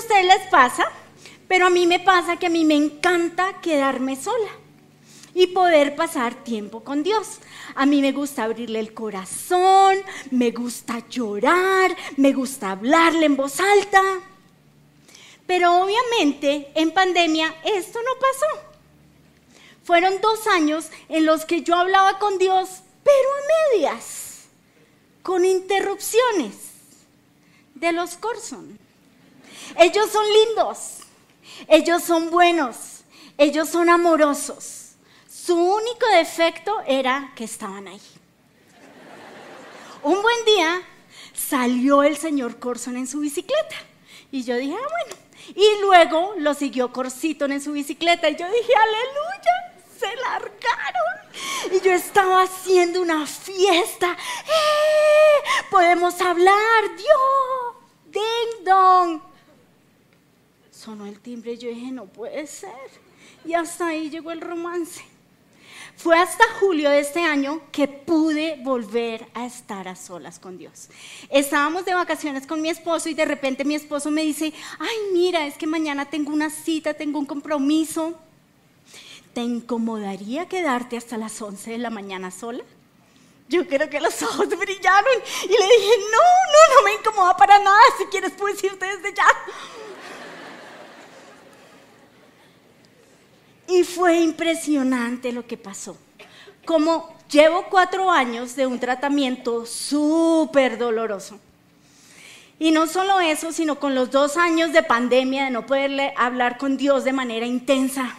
ustedes les pasa, pero a mí me pasa que a mí me encanta quedarme sola y poder pasar tiempo con Dios. A mí me gusta abrirle el corazón, me gusta llorar, me gusta hablarle en voz alta. Pero obviamente en pandemia esto no pasó. Fueron dos años en los que yo hablaba con Dios, pero a medias, con interrupciones de los Corson. Ellos son lindos, ellos son buenos, ellos son amorosos su único defecto era que estaban ahí. Un buen día salió el señor Corson en su bicicleta. Y yo dije, ah, bueno. Y luego lo siguió Corsiton en su bicicleta. Y yo dije, aleluya, se largaron. Y yo estaba haciendo una fiesta. ¡Eh! Podemos hablar, Dios. Sonó el timbre y yo dije, no puede ser. Y hasta ahí llegó el romance. Fue hasta julio de este año que pude volver a estar a solas con Dios. Estábamos de vacaciones con mi esposo y de repente mi esposo me dice, ay mira, es que mañana tengo una cita, tengo un compromiso. ¿Te incomodaría quedarte hasta las 11 de la mañana sola? Yo creo que los ojos brillaron y le dije, no, no, no me incomoda para nada, si quieres puedes irte desde ya. Y fue impresionante lo que pasó. Como llevo cuatro años de un tratamiento súper doloroso. Y no solo eso, sino con los dos años de pandemia, de no poderle hablar con Dios de manera intensa,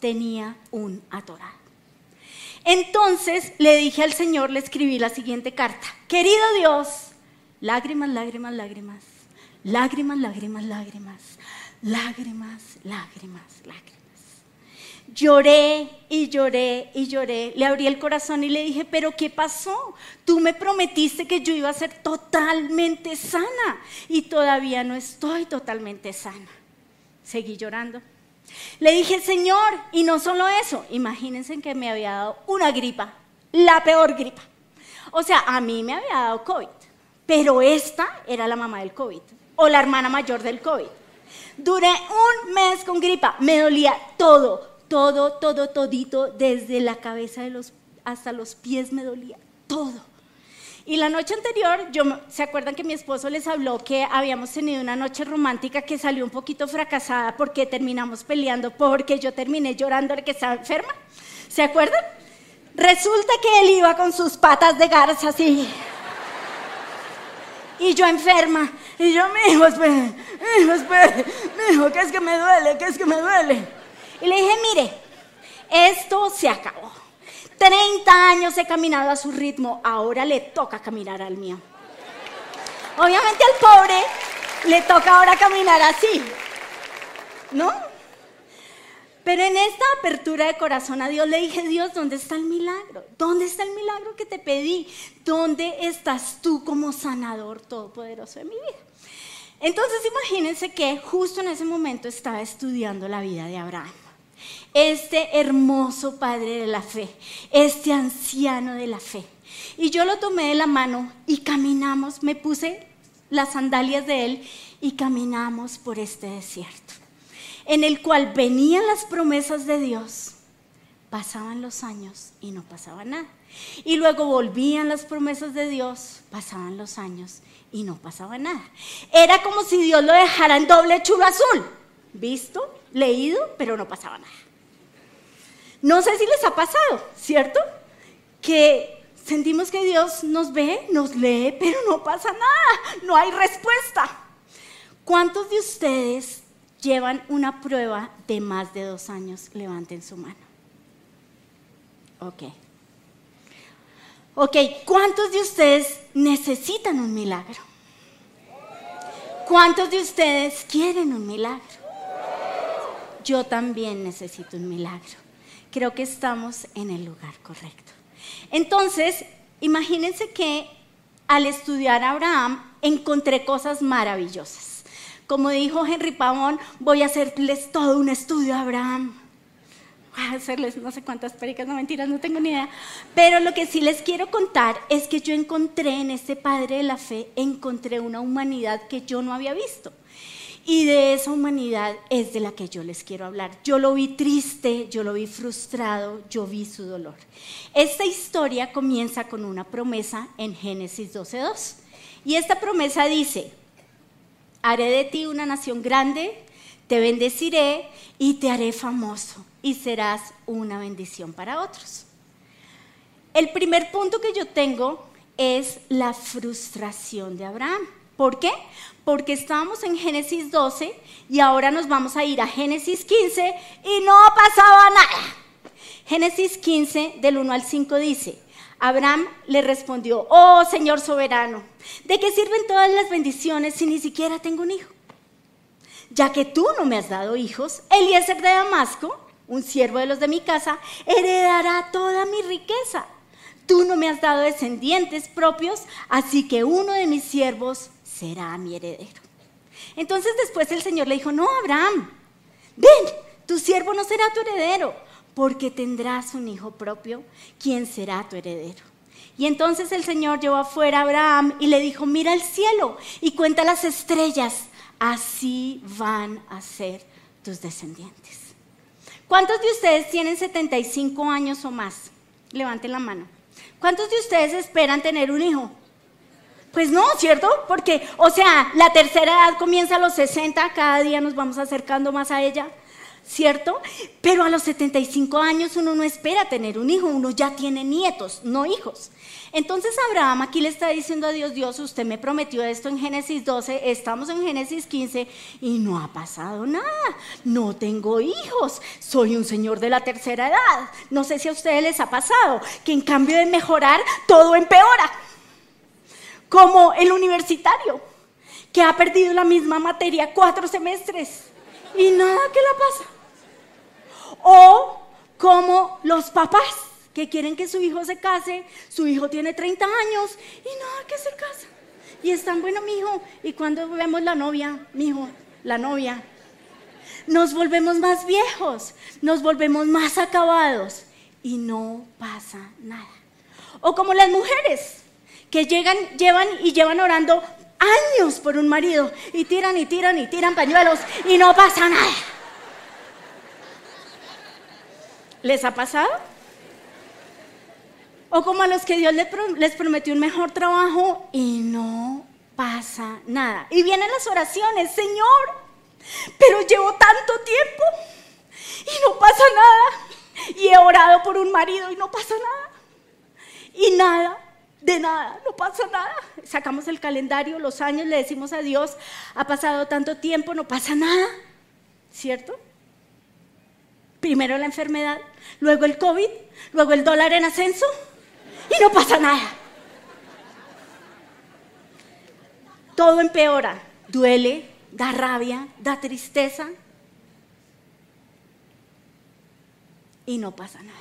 tenía un atorado. Entonces le dije al Señor, le escribí la siguiente carta. Querido Dios, lágrimas, lágrimas, lágrimas, lágrimas, lágrimas, lágrimas, lágrimas, lágrimas, lágrimas. Lloré y lloré y lloré. Le abrí el corazón y le dije, pero ¿qué pasó? Tú me prometiste que yo iba a ser totalmente sana y todavía no estoy totalmente sana. Seguí llorando. Le dije, Señor, y no solo eso, imagínense que me había dado una gripa, la peor gripa. O sea, a mí me había dado COVID, pero esta era la mamá del COVID o la hermana mayor del COVID. Duré un mes con gripa, me dolía todo, todo, todo, todito, desde la cabeza hasta los pies me dolía, todo. Y la noche anterior, ¿se acuerdan que mi esposo les habló que habíamos tenido una noche romántica que salió un poquito fracasada porque terminamos peleando, porque yo terminé llorando que estaba enferma? ¿Se acuerdan? Resulta que él iba con sus patas de garza así. Y yo enferma. Y yo, mi hijo, espere, mi hijo, espere, mi hijo, que es que me duele, que es que me duele. Y le dije, mire, esto se acabó. 30 años he caminado a su ritmo, ahora le toca caminar al mío. Obviamente al pobre le toca ahora caminar así, ¿no? Pero en esta apertura de corazón a Dios le dije, Dios, ¿dónde está el milagro? ¿Dónde está el milagro que te pedí? ¿Dónde estás tú como sanador todopoderoso de mi vida? Entonces imagínense que justo en ese momento estaba estudiando la vida de Abraham este hermoso padre de la fe, este anciano de la fe. Y yo lo tomé de la mano y caminamos, me puse las sandalias de él y caminamos por este desierto, en el cual venían las promesas de Dios, pasaban los años y no pasaba nada. Y luego volvían las promesas de Dios, pasaban los años y no pasaba nada. Era como si Dios lo dejara en doble chulo azul, visto, leído, pero no pasaba nada. No sé si les ha pasado, ¿cierto? Que sentimos que Dios nos ve, nos lee, pero no pasa nada, no hay respuesta. ¿Cuántos de ustedes llevan una prueba de más de dos años? Levanten su mano. Ok. Ok, ¿cuántos de ustedes necesitan un milagro? ¿Cuántos de ustedes quieren un milagro? Yo también necesito un milagro creo que estamos en el lugar correcto. Entonces, imagínense que al estudiar a Abraham encontré cosas maravillosas. Como dijo Henry Pavón, voy a hacerles todo un estudio a Abraham. Voy a hacerles no sé cuántas pericas, no mentiras, no tengo ni idea. Pero lo que sí les quiero contar es que yo encontré en este padre de la fe, encontré una humanidad que yo no había visto. Y de esa humanidad es de la que yo les quiero hablar. Yo lo vi triste, yo lo vi frustrado, yo vi su dolor. Esta historia comienza con una promesa en Génesis 12.2. Y esta promesa dice, haré de ti una nación grande, te bendeciré y te haré famoso y serás una bendición para otros. El primer punto que yo tengo es la frustración de Abraham. ¿Por qué? Porque estábamos en Génesis 12 y ahora nos vamos a ir a Génesis 15 y no pasaba nada. Génesis 15 del 1 al 5 dice, Abraham le respondió, oh Señor soberano, ¿de qué sirven todas las bendiciones si ni siquiera tengo un hijo? Ya que tú no me has dado hijos, Eliezer de Damasco, un siervo de los de mi casa, heredará toda mi riqueza. Tú no me has dado descendientes propios, así que uno de mis siervos será mi heredero. Entonces después el Señor le dijo, no, Abraham, ven, tu siervo no será tu heredero, porque tendrás un hijo propio, quien será tu heredero. Y entonces el Señor llevó afuera a Abraham y le dijo, mira el cielo y cuenta las estrellas, así van a ser tus descendientes. ¿Cuántos de ustedes tienen 75 años o más? Levanten la mano. ¿Cuántos de ustedes esperan tener un hijo? Pues no, ¿cierto? Porque, o sea, la tercera edad comienza a los 60, cada día nos vamos acercando más a ella. ¿cierto? Pero a los 75 años uno no espera tener un hijo, uno ya tiene nietos, no hijos. Entonces Abraham aquí le está diciendo a Dios, Dios, usted me prometió esto en Génesis 12, estamos en Génesis 15 y no ha pasado nada, no tengo hijos, soy un señor de la tercera edad. No sé si a ustedes les ha pasado que en cambio de mejorar, todo empeora. Como el universitario, que ha perdido la misma materia cuatro semestres y nada que la pasa. O como los papás que quieren que su hijo se case, su hijo tiene 30 años y nada que se casa. Y están, bueno, mi hijo, y cuando vemos la novia, mi hijo, la novia, nos volvemos más viejos, nos volvemos más acabados y no pasa nada. O como las mujeres que llegan, llevan y llevan orando años por un marido y tiran y tiran y tiran pañuelos y no pasa nada. ¿Les ha pasado? O como a los que Dios les prometió un mejor trabajo y no pasa nada. Y vienen las oraciones, Señor, pero llevo tanto tiempo y no pasa nada. Y he orado por un marido y no pasa nada. Y nada, de nada, no pasa nada. Sacamos el calendario, los años, le decimos a Dios, ha pasado tanto tiempo, no pasa nada. ¿Cierto? Primero la enfermedad, luego el COVID, luego el dólar en ascenso y no pasa nada. Todo empeora, duele, da rabia, da tristeza y no pasa nada.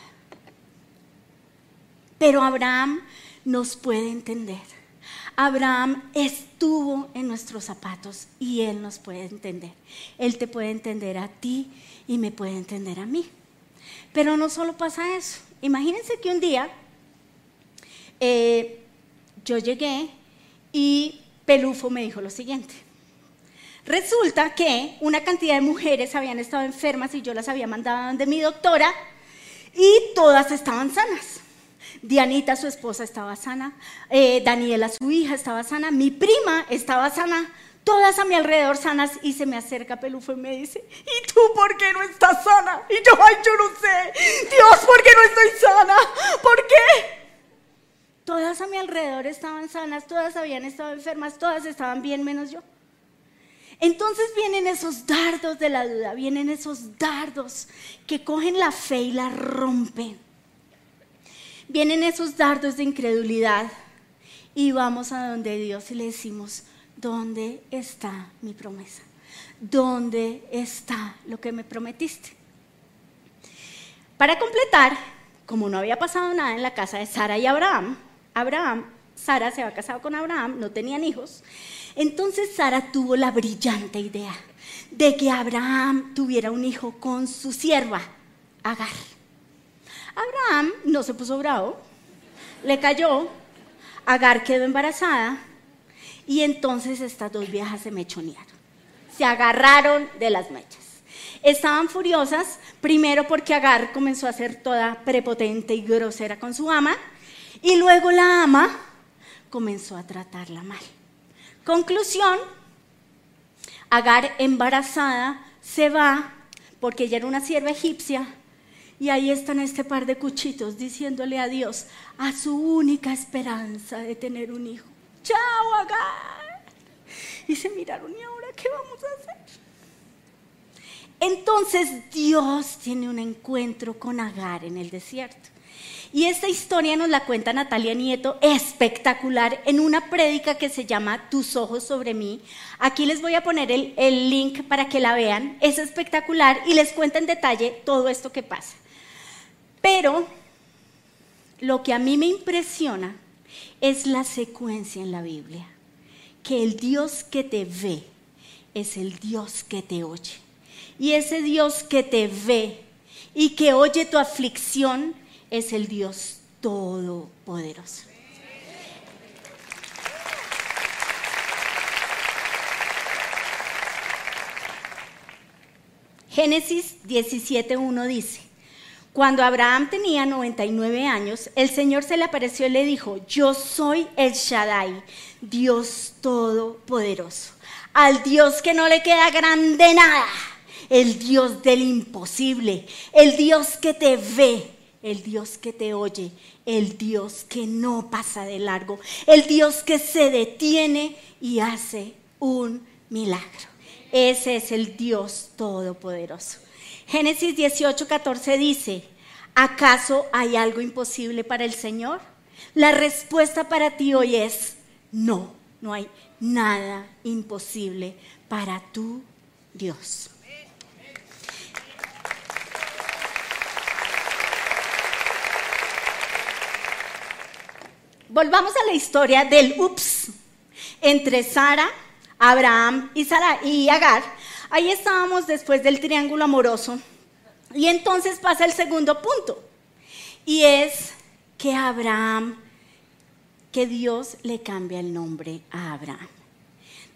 Pero Abraham nos puede entender. Abraham estuvo en nuestros zapatos y él nos puede entender. Él te puede entender a ti y me puede entender a mí. Pero no solo pasa eso. Imagínense que un día eh, yo llegué y Pelufo me dijo lo siguiente. Resulta que una cantidad de mujeres habían estado enfermas y yo las había mandado donde mi doctora y todas estaban sanas. Dianita, su esposa, estaba sana. Eh, Daniela, su hija, estaba sana. Mi prima estaba sana todas a mi alrededor sanas y se me acerca Pelufo y me dice, ¿y tú por qué no estás sana? Y yo, ay, yo no sé, Dios, ¿por qué no estoy sana? ¿Por qué? Todas a mi alrededor estaban sanas, todas habían estado enfermas, todas estaban bien menos yo. Entonces vienen esos dardos de la duda, vienen esos dardos que cogen la fe y la rompen. Vienen esos dardos de incredulidad y vamos a donde Dios y le decimos, ¿dónde está mi promesa? ¿Dónde está lo que me prometiste? Para completar, como no había pasado nada en la casa de Sara y Abraham, Abraham, Sara se había casado con Abraham, no tenían hijos, entonces Sara tuvo la brillante idea de que Abraham tuviera un hijo con su sierva, Agar. Abraham no se puso bravo, le cayó, Agar quedó embarazada y entonces estas dos viejas se mechonearon. se agarraron de las mechas. Estaban furiosas, primero porque Agar comenzó a ser toda prepotente y grosera con su ama, y luego la ama comenzó a tratarla mal. Conclusión, Agar embarazada se va porque ella era una sierva egipcia y ahí están este par de cuchitos diciéndole adiós a su única esperanza de tener un hijo. ¡Chao, Agar! Y se miraron, ¿y ahora qué vamos a hacer? Entonces Dios tiene un encuentro con Agar en el desierto. Y esta historia nos la cuenta Natalia Nieto, espectacular, en una prédica que se llama Tus ojos sobre mí. Aquí les voy a poner el, el, link para que la vean. Es espectacular y les cuenta en detalle todo esto que pasa. Pero lo que a mí me impresiona es la secuencia en la Biblia. Que el Dios que te ve es el Dios que te oye. Y ese Dios que te ve y que oye tu aflicción es el Dios todopoderoso. Génesis 17.1 dice, cuando Abraham tenía 99 años, el Señor se le apareció y le dijo, yo soy el Shaddai, Dios todopoderoso, al Dios que no le queda grande nada el Dios del imposible, el Dios que te ve, el Dios que te oye, el Dios que no pasa de largo, el Dios que se detiene y hace un milagro. Ese es el Dios todopoderoso. Génesis 18, 14 dice, ¿acaso hay algo imposible para el Señor? La respuesta para ti hoy es no, no hay nada imposible para tu Dios. Volvamos a la historia del ups entre Sara, Abraham y, Sara, y Agar. Ahí estábamos después del triángulo amoroso. Y entonces pasa el segundo punto. Y es que Abraham, que Dios le cambia el nombre a Abraham.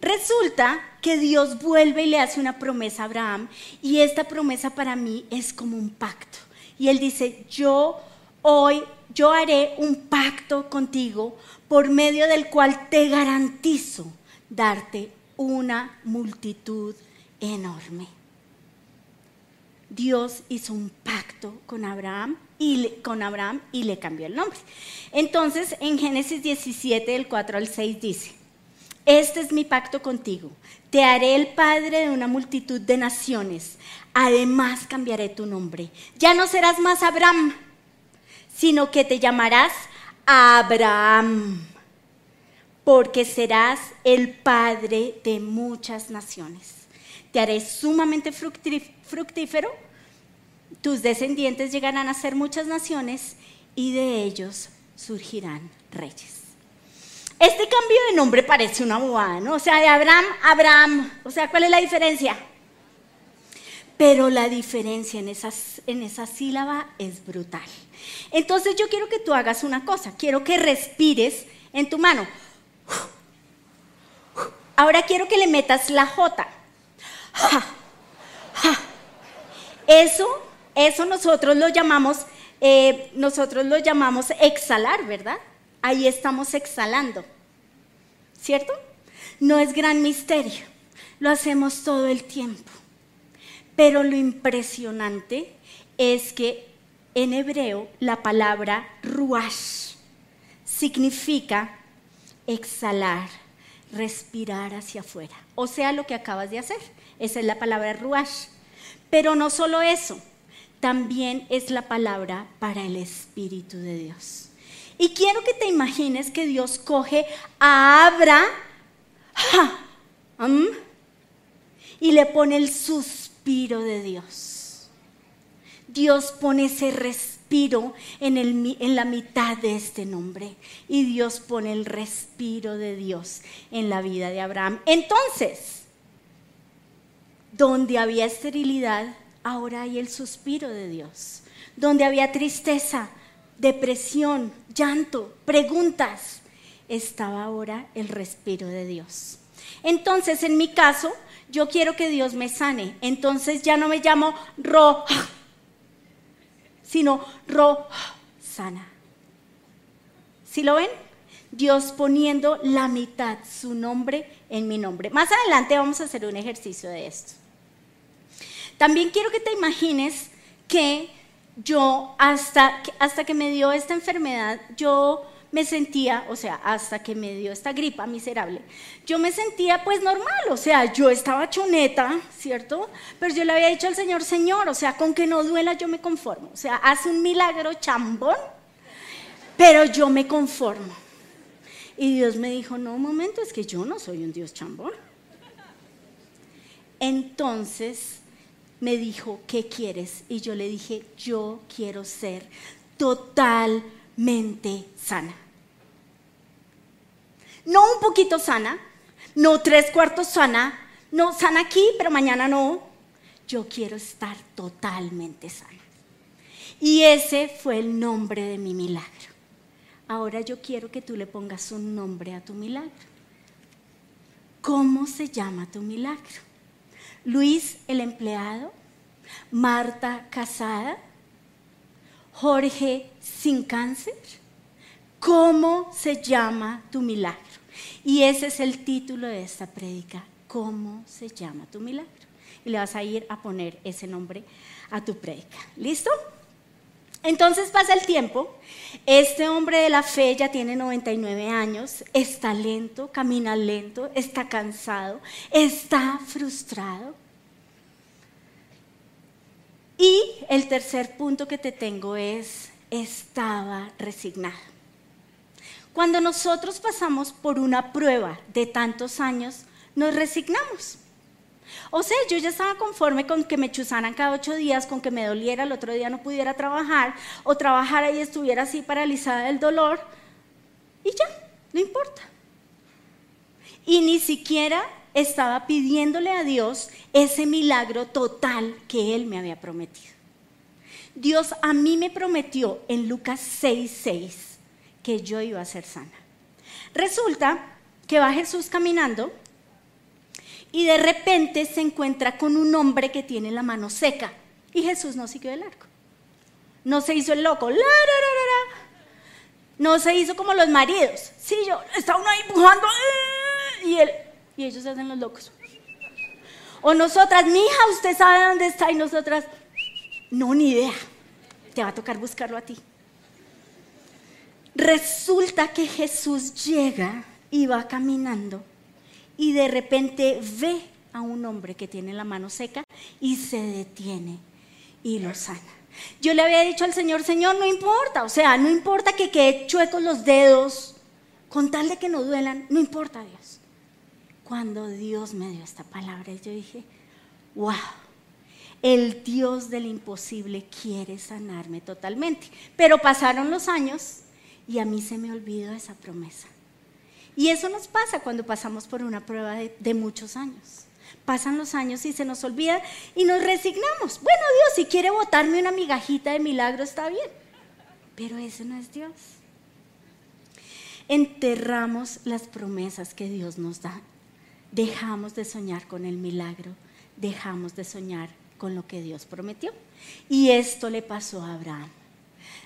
Resulta que Dios vuelve y le hace una promesa a Abraham y esta promesa para mí es como un pacto. Y él dice, yo hoy yo haré un pacto contigo por medio del cual te garantizo darte una multitud enorme. Dios hizo un pacto con Abraham y le, con Abraham y le cambió el nombre. Entonces, en Génesis 17, del 4 al 6 dice, este es mi pacto contigo. Te haré el padre de una multitud de naciones. Además cambiaré tu nombre. Ya no serás más Abraham sino que te llamarás Abraham, porque serás el padre de muchas naciones. Te haré sumamente fructífero, tus descendientes llegarán a ser muchas naciones y de ellos surgirán reyes. Este cambio de nombre parece una bobada, ¿no? O sea, de Abraham, Abraham. O sea, ¿cuál es la diferencia? Pero la diferencia en, en esa sílaba es brutal. Entonces yo quiero que tú hagas una cosa, quiero que respires en tu mano. Ahora quiero que le metas la J. Eso, eso nosotros lo llamamos, eh, nosotros lo llamamos exhalar, ¿verdad? Ahí estamos exhalando, ¿cierto? No es gran misterio, lo hacemos todo el tiempo. Pero lo impresionante es que en hebreo la palabra ruash significa exhalar, respirar hacia afuera. O sea, lo que acabas de hacer. Esa es la palabra ruash. Pero no solo eso, también es la palabra para el Espíritu de Dios. Y quiero que te imagines que Dios coge a Abra y le pone el suspiro de Dios. Dios pone ese respiro en, en, la mitad de este nombre y Dios pone el respiro de Dios en la vida de Abraham. Entonces, donde había esterilidad, ahora hay el suspiro de Dios. Donde había tristeza, depresión, llanto, preguntas, estaba ahora el respiro de Dios. Entonces, en mi caso, yo quiero que Dios me sane. Entonces ya no me llamo Ro, sino Ro sana. ¿Sí lo ven? Dios poniendo la mitad, su nombre en mi nombre. Más adelante vamos a hacer un ejercicio de esto. También quiero que te imagines que yo hasta, hasta que me dio esta enfermedad, yo me sentía, o sea, hasta que me dio esta gripa miserable, yo me sentía pues normal, o sea, yo estaba choneta, ¿cierto? Pero yo le había dicho al Señor, Señor, o sea, con que no duela yo me conformo, o sea, hace un milagro chambón, pero yo me conformo. Y Dios me dijo, no, un momento, es que yo no soy un Dios chambón. Entonces me dijo, ¿qué quieres? Y yo le dije, yo quiero ser totalmente sana. No un poquito sana, no tres cuartos sana, no sana aquí, pero mañana no. Yo quiero estar totalmente sana. Y ese fue el nombre de mi milagro. Ahora yo quiero que tú le pongas un nombre a tu milagro. ¿Cómo se llama tu milagro? Luis el empleado, Marta casada, Jorge sin cáncer. ¿Cómo se llama tu milagro? Y ese es el título de esta prédica. ¿Cómo se llama tu milagro? Y le vas a ir a poner ese nombre a tu prédica. ¿Listo? Entonces pasa el tiempo, este hombre de la fe ya tiene 99 años, está lento, camina lento, está cansado, está frustrado. Y el tercer punto que te tengo es, estaba resignado. Cuando nosotros pasamos por una prueba de tantos años, nos resignamos. O sea, yo ya estaba conforme con que me chuzaran cada ocho días, con que me doliera, el otro día no pudiera trabajar, o trabajara y estuviera así paralizada del dolor, y ya, no importa. Y ni siquiera estaba pidiéndole a Dios ese milagro total que Él me había prometido. Dios a mí me prometió en Lucas 6:6 que yo iba a ser sana. Resulta que va Jesús caminando y de repente se encuentra con un hombre que tiene la mano seca. Y Jesús no siguió el arco. No se hizo el loco. no se hizo como los maridos. Sí, yo está uno ahí empujando eh, y, él, y hacen los locos. O nosotras, mi hija, usted sabe dónde está y nosotras, no, ni idea. Te va a tocar buscarlo a ti. Resulta que Jesús llega y va caminando y de repente ve a un hombre que tiene la mano seca y se detiene y lo sana. Yo le había dicho al Señor, Señor, no importa, o sea, no importa que quede chuecos los dedos, con tal de que no duelan, no importa Dios. Cuando Dios me dio esta palabra, yo dije, wow, el Dios del imposible quiere sanarme totalmente. Pero pasaron los años y a mí se me olvidó esa promesa. Y eso nos pasa cuando pasamos por una prueba de, muchos años. Pasan los años y se nos olvida y nos resignamos. Bueno, Dios, si quiere botarme una migajita de milagro, está bien. Pero ese no es Dios. Enterramos las promesas que Dios nos da. Dejamos de soñar con el milagro. Dejamos de soñar con lo que Dios prometió. Y esto le pasó a Abraham.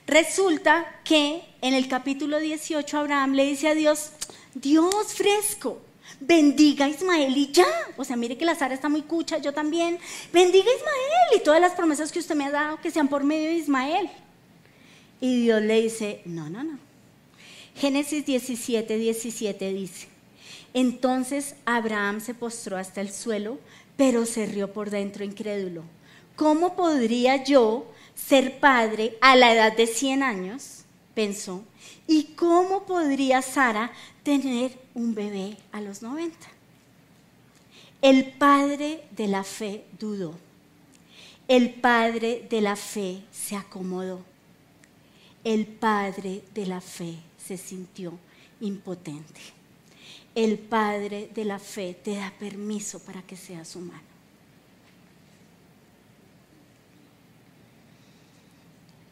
Resulta que en el capítulo 18 Abraham le dice a Dios, Dios fresco, bendiga a Ismael y ya. O sea, mire que la Sara está muy cucha, yo también. Bendiga a Ismael y todas las promesas que usted me ha dado que sean por medio de Ismael. Y Dios le dice, no, no, no. Génesis 17, 17 dice, entonces Abraham se postró hasta el suelo, pero se rió por dentro incrédulo. ¿Cómo podría yo ser padre a la edad de 100 años? Pensó. ¿Y cómo podría Sara tener un bebé a los 90. El padre de la fe dudó. El padre de la fe se acomodó. El padre de la fe se sintió impotente. El padre de la fe te da permiso para que seas humano.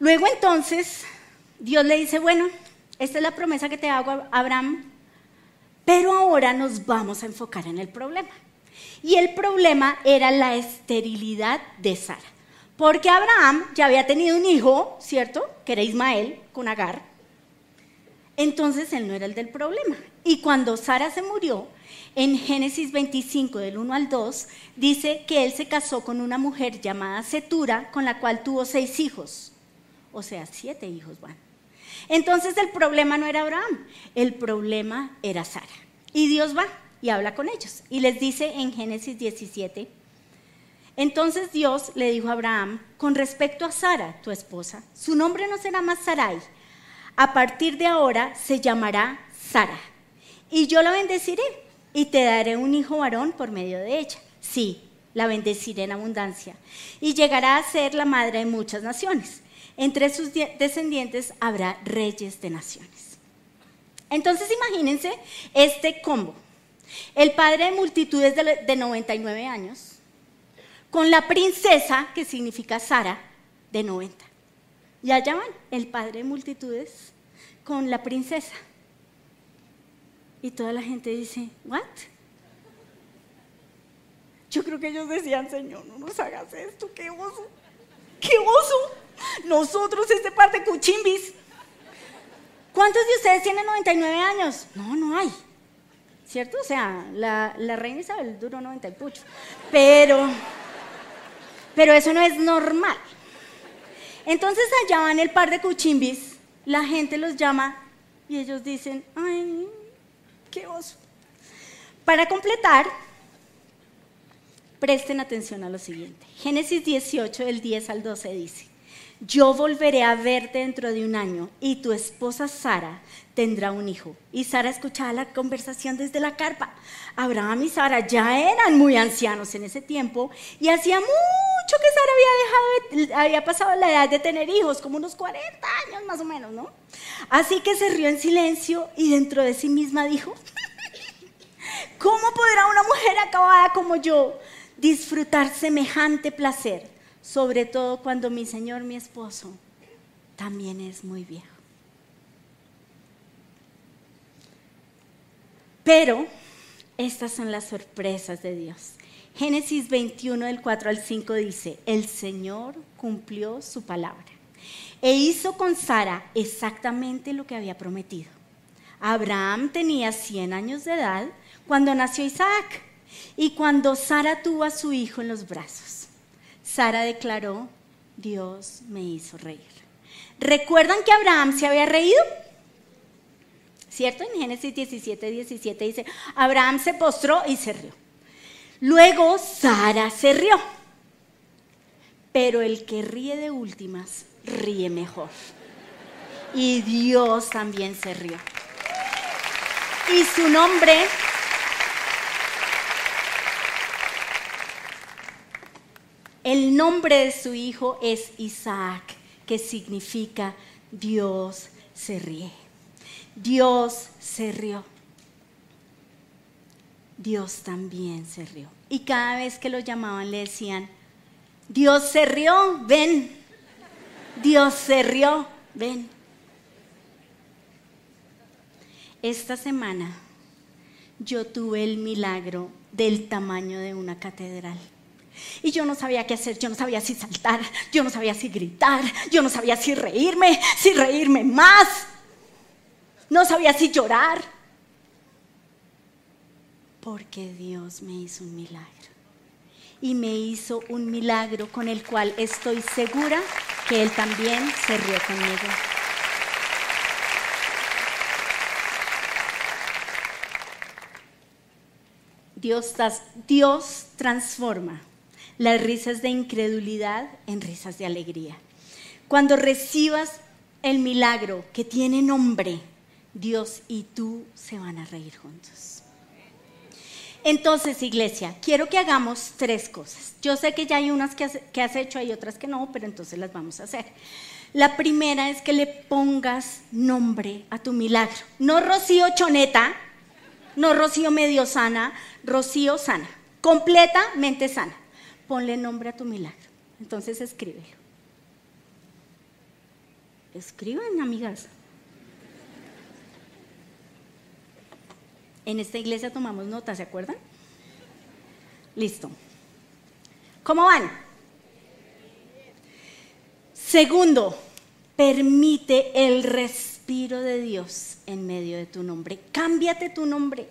Luego entonces Dios le dice, bueno, esta es la promesa que te hago Abraham, pero ahora nos vamos a enfocar en el problema. Y el problema era la esterilidad de Sara. Porque Abraham ya había tenido un hijo, ¿cierto? Que era Ismael, con Agar. Entonces él no era el del problema. Y cuando Sara se murió, en Génesis 25, del 1 al 2, dice que él se casó con una mujer llamada Setura, con la cual tuvo seis hijos. O sea, siete hijos van. Entonces el problema no era Abraham, el problema era Sara. Y Dios va y habla con ellos. Y les dice en Génesis 17, entonces Dios le dijo a Abraham, con respecto a Sara, tu esposa, su nombre no será más Sarai, a partir de ahora se llamará Sara. Y yo la bendeciré y te daré un hijo varón por medio de ella. Sí, la bendeciré en abundancia. Y llegará a ser la madre de muchas naciones. Entre sus descendientes habrá reyes de naciones. Entonces imagínense este combo. El padre de multitudes de 99 años, con la princesa, que significa Sara, de 90. Ya llaman el padre de multitudes con la princesa. Y toda la gente dice, ¿what? Yo creo que ellos decían, Señor, no nos hagas esto, qué oso, qué oso. Nosotros, este par de cuchimbis. ¿Cuántos de ustedes tienen 99 años? No, no hay. ¿Cierto? O sea, la, reina Isabel duró 90 y pucho. Pero, pero eso no es normal. Entonces allá van el par de cuchimbis, la gente los llama y ellos dicen, ay, qué oso. Para completar, presten atención a lo siguiente. Génesis 18, del 10 al 12 dice, yo volveré a verte dentro de un año y tu esposa Sara tendrá un hijo. Y Sara escuchaba la conversación desde la carpa. Abraham y Sara ya eran muy ancianos en ese tiempo y hacía mucho que Sara había, dejado había pasado la edad de tener hijos, como unos 40 años más o menos, ¿no? Así que se rió en silencio y dentro de sí misma dijo, ¿cómo podrá una mujer acabada como yo disfrutar semejante placer? Sobre todo cuando mi Señor, mi esposo, también es muy viejo. Pero estas son las sorpresas de Dios. Génesis 21 del 4 al 5 dice, el Señor cumplió su palabra e hizo con Sara exactamente lo que había prometido. Abraham tenía 100 años de edad cuando nació Isaac y cuando Sara tuvo a su hijo en los brazos. Sara declaró, Dios me hizo reír. ¿Recuerdan que Abraham se había reído? ¿Cierto? En Génesis 17, 17 dice, Abraham se postró y se rió. Luego Sara se rió. Pero el que ríe de últimas, ríe mejor. Y Dios también se rió. Y su nombre El nombre de su hijo es Isaac, que significa Dios se ríe. Dios se rió. Dios también se rió. Y cada vez que lo llamaban le decían, Dios se rió, ven. Dios se rió, ven. Esta semana yo tuve el milagro del tamaño de una catedral. Y yo no sabía qué hacer, yo no sabía si saltar, yo no sabía si gritar, yo no sabía si reírme, si reírme más, no sabía si llorar. Porque Dios me hizo un milagro. Y me hizo un milagro con el cual estoy segura que Él también se rió conmigo. Dios, Dios transforma las risas de incredulidad en risas de alegría. Cuando recibas el milagro que tiene nombre, Dios y tú se van a reír juntos. Entonces, iglesia, quiero que hagamos tres cosas. Yo sé que ya hay unas que has, hecho, hay otras que no, pero entonces las vamos a hacer. La primera es que le pongas nombre a tu milagro. No Rocío Choneta, no Rocío medio sana, Rocío sana, completamente sana ponle nombre a tu milagro. Entonces escríbelo. Escriban, amigas. En esta iglesia tomamos notas, ¿se acuerdan? Listo. ¿Cómo van? Segundo, permite el respiro de Dios en medio de tu nombre. Cámbiate tu nombre.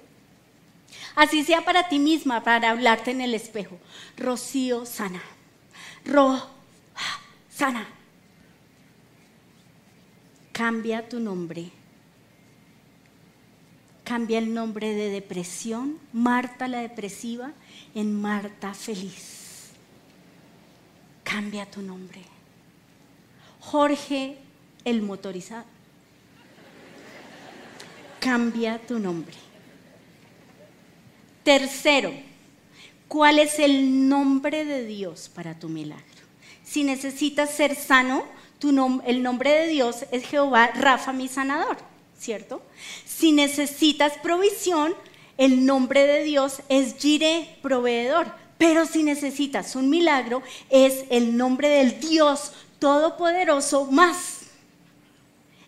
Así sea para ti misma, para hablarte en el espejo. Rocío sana. Ro sana. Cambia tu nombre. Cambia el nombre de depresión, Marta la depresiva, en Marta feliz. Cambia tu nombre. Jorge el motorizado. Cambia tu nombre. Tercero, ¿cuál es el nombre de Dios para tu milagro? Si necesitas ser sano, el nombre de Dios es Jehová Rafa, mi sanador, ¿cierto? Si necesitas provisión, el nombre de Dios es Jireh, proveedor. Pero si necesitas un milagro, es el nombre del Dios Todopoderoso más.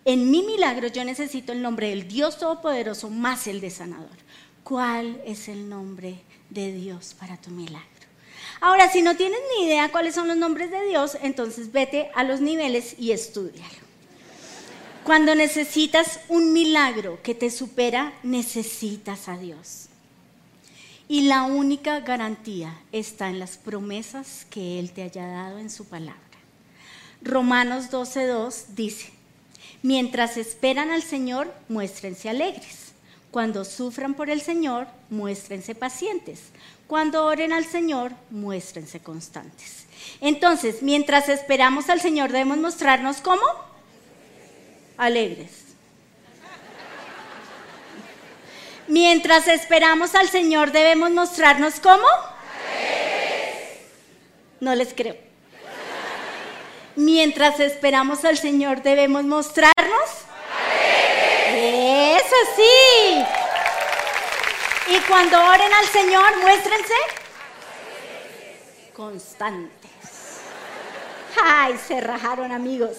En mi milagro yo necesito el nombre del Dios Todopoderoso más el de sanador. ¿Cuál es el nombre de Dios para tu milagro? Ahora, si no tienes ni idea cuáles son los nombres de Dios, entonces vete a los niveles y estudialo. Cuando necesitas un milagro que te supera, necesitas a Dios. Y la única garantía está en las promesas que Él te haya dado en su palabra. Romanos 12.2 dice, mientras esperan al Señor, muéstrense alegres. Cuando sufran por el Señor, muéstrense pacientes. Cuando oren al Señor, muéstrense constantes. Entonces, mientras esperamos al Señor, debemos mostrarnos como alegres. Mientras esperamos al Señor, debemos mostrarnos como alegres. No les creo. Mientras esperamos al Señor, debemos mostrarnos eso sí. Y cuando oren al Señor, muéstrense constantes. Ay, se rajaron amigos.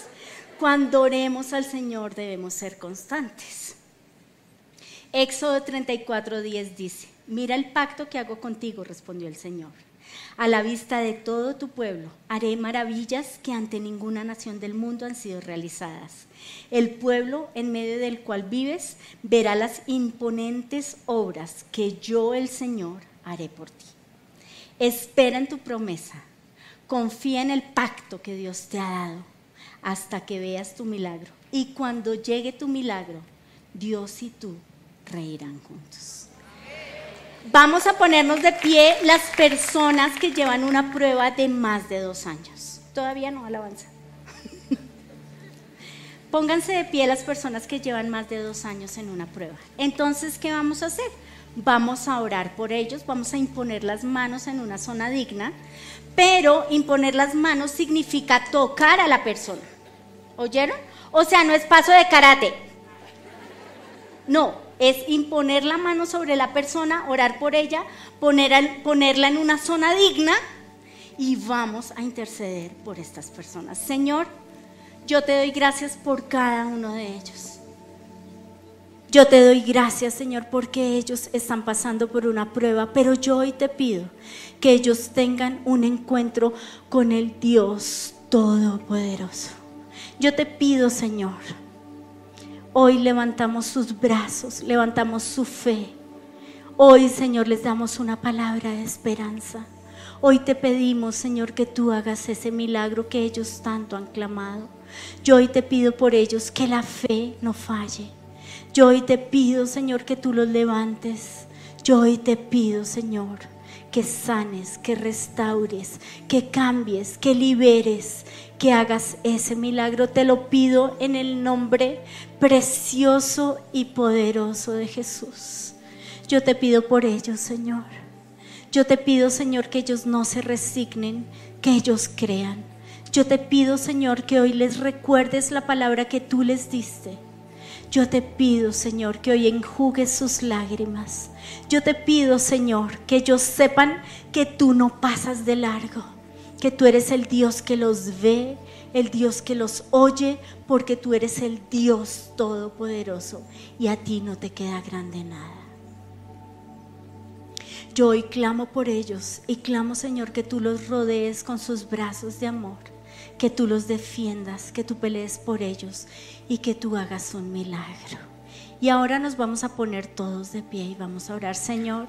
Cuando oremos al Señor debemos ser constantes. Éxodo 34, 10 dice, mira el pacto que hago contigo, respondió el Señor a la vista de todo tu pueblo haré maravillas que ante ninguna nación del mundo han sido realizadas. El pueblo en medio del cual vives verá las imponentes obras que yo el Señor haré por ti. Espera en tu promesa, confía en el pacto que Dios te ha dado hasta que veas tu milagro. Y cuando llegue tu milagro, Dios y tú reirán juntos. Vamos a ponernos de pie las personas que llevan una prueba de más de dos años. Todavía no, alabanza. Pónganse de pie las personas que llevan más de dos años en una prueba. Entonces, ¿qué vamos a hacer? Vamos a orar por ellos, vamos a imponer las manos en una zona digna, pero imponer las manos significa tocar a la persona. ¿Oyeron? O sea, no es paso de karate. No, es imponer la mano sobre la persona, orar por ella, ponerla en una zona digna y vamos a interceder por estas personas. Señor, yo te doy gracias por cada uno de ellos. Yo te doy gracias, Señor, porque ellos están pasando por una prueba, pero yo hoy te pido que ellos tengan un encuentro con el Dios Todopoderoso. Yo te pido, Señor, Hoy levantamos sus brazos, levantamos su fe. Hoy, Señor, les damos una palabra de esperanza. Hoy te pedimos, Señor, que tú hagas ese milagro que ellos tanto han clamado. Yo hoy te pido por ellos que la fe no falle. Yo hoy te pido, Señor, que tú los levantes. Yo hoy te pido, Señor, que sanes, que restaures, que cambies, que liberes, que hagas ese milagro. Te lo pido en el nombre precioso y poderoso de Jesús. Yo te pido por ellos, Señor. Yo te pido, Señor, que ellos no se resignen, que ellos crean. Yo te pido, Señor, que hoy les recuerdes la palabra que tú les diste. Yo te pido, Señor, que hoy enjugues sus lágrimas. Yo te pido, Señor, que ellos sepan que tú no pasas de largo que tú eres el Dios que los ve, el Dios que los oye, porque tú eres el Dios todopoderoso y a ti no te queda grande nada. Yo hoy clamo por ellos y clamo, Señor, que tú los rodees con sus brazos de amor, que tú los defiendas, que tú pelees por ellos y que tú hagas un milagro. Y ahora nos vamos a poner todos de pie y vamos a orar, Señor.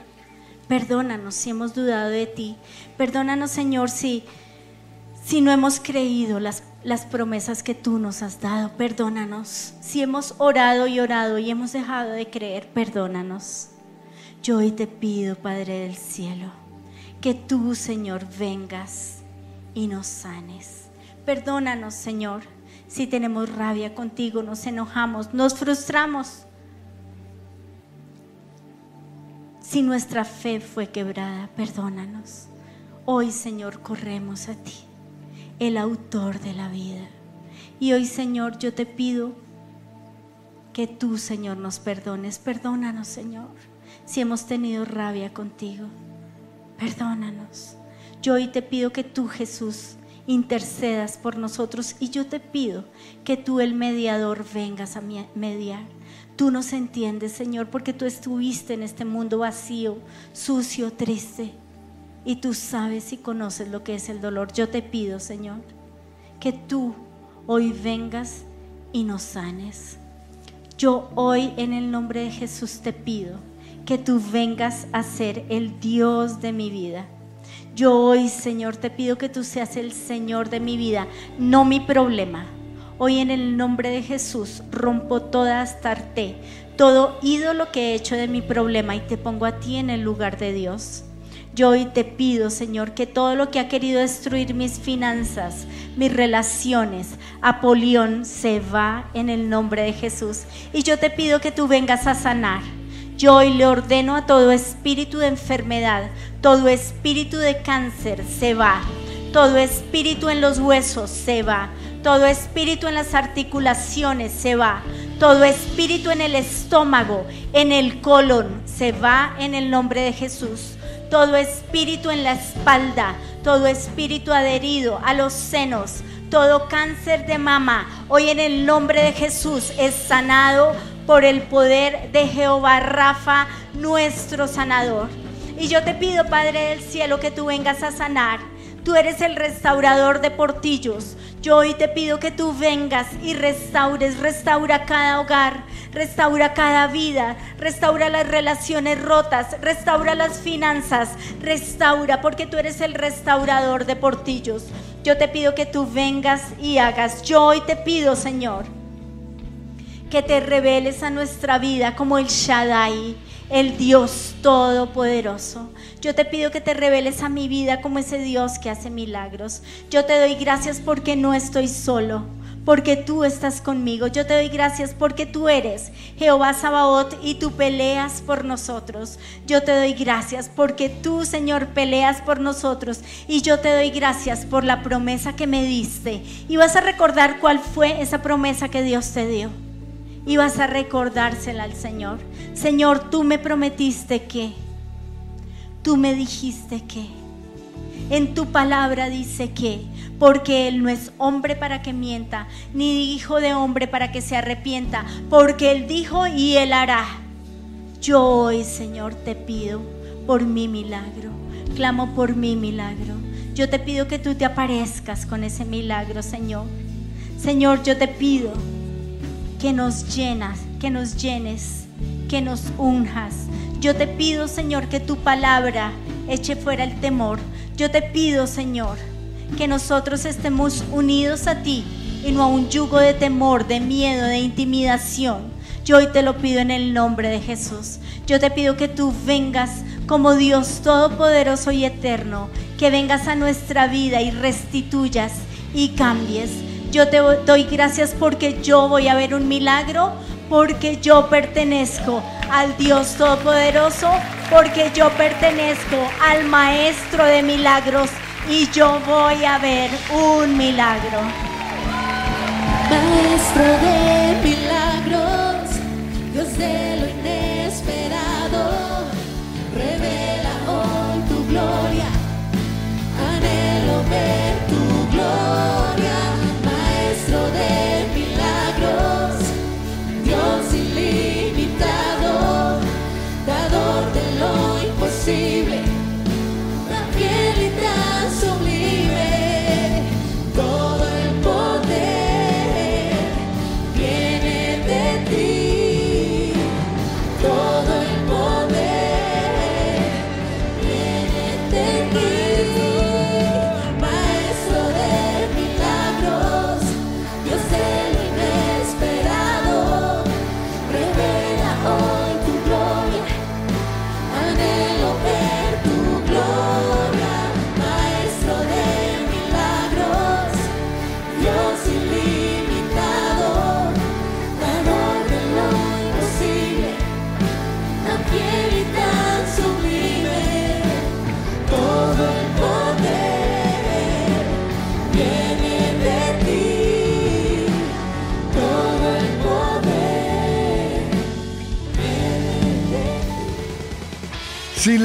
Perdónanos si hemos dudado de ti. Perdónanos, Señor, si, si no hemos creído las, las promesas que tú nos has dado. Perdónanos. Si hemos orado y orado y hemos dejado de creer, perdónanos. Yo hoy te pido, Padre del cielo, que tú, Señor, vengas y nos sanes. Perdónanos, Señor, si tenemos rabia contigo, nos enojamos, nos frustramos. Si nuestra fe fue quebrada, perdónanos. Hoy, Señor, corremos a ti, el autor de la vida. Y hoy, Señor, yo te pido que tú, Señor, nos perdones. Perdónanos, Señor si hemos tenido rabia contigo. Perdónanos. Yo hoy te pido que tú, Jesús, intercedas por nosotros y yo te pido que tú, el mediador, vengas a mediar. Tú nos entiendes, Señor, porque tú estuviste en este mundo vacío, sucio, triste. Y tú sabes y conoces lo que es el dolor. Yo te pido, Señor, que tú hoy vengas y nos sanes. Yo hoy en el nombre de Jesús te pido que tú vengas a ser el Dios de mi vida. Yo hoy, Señor, te pido que tú seas el Señor de mi vida, no mi problema. Hoy en el nombre de Jesús rompo toda astarte, todo ídolo que he hecho de mi problema y te pongo a ti en el lugar de Dios. Yo hoy te pido, Señor, que todo lo que ha querido destruir mis finanzas, mis relaciones, Apolión, se va en el nombre de Jesús. Y yo te pido que tú vengas a sanar yo hoy le ordeno a todo espíritu de enfermedad, todo espíritu de cáncer se va, todo espíritu en los huesos se va, todo espíritu en las articulaciones se va, todo espíritu en el estómago, en el colon se va en el nombre de Jesús. Todo espíritu en la espalda, todo espíritu adherido a los senos, todo cáncer de mama, hoy en el nombre de Jesús es sanado por el poder de Jehová Rafa, nuestro sanador. Y yo te pido, Padre del cielo, que tú vengas a sanar. Tú eres el restaurador de portillos. Yo hoy te pido que tú vengas y restaures, restaura cada hogar, restaura cada vida, restaura las relaciones rotas, restaura las finanzas, restaura, porque tú eres el restaurador de portillos. Yo te pido que tú vengas y hagas. Yo hoy te pido, Señor, que te reveles a nuestra vida como el Shaddai, el Dios todopoderoso. Yo te pido que te reveles a mi vida como ese Dios que hace milagros. Yo te doy gracias porque no estoy solo, porque tú estás conmigo. Yo te doy gracias porque tú eres Jehová Sabaoth y tú peleas por nosotros. Yo te doy gracias porque tú, Señor, peleas por nosotros. Y yo te doy gracias por la promesa que me diste. Y vas a recordar cuál fue esa promesa que Dios te dio y vas a recordársela al Señor. Señor, tú me prometiste que, tú me dijiste que, en tu palabra dice que, porque Él no es hombre para que mienta, ni hijo de hombre para que se arrepienta, porque Él dijo y Él hará. Yo hoy, Señor, te pido por mi milagro, clamo por mi milagro. Yo te pido que tú te aparezcas con ese milagro, Señor. Señor, yo te pido que nos llenas, que nos llenes, que nos unjas. Yo te pido, Señor, que tu palabra eche fuera el temor. Yo te pido, Señor, que nosotros estemos unidos a ti y no a un yugo de temor, de miedo, de intimidación. Yo hoy te lo pido en el nombre de Jesús. Yo te pido que tú vengas como Dios todopoderoso y eterno, que vengas a nuestra vida y restituyas y cambies yo te doy gracias porque yo voy a ver un milagro, porque yo pertenezco al Dios Todopoderoso, porque yo pertenezco al Maestro de milagros y yo voy a ver un milagro. Maestro de milagros, Dios de lo inesperado, revela hoy tu gloria, anhelo ver tu gloria.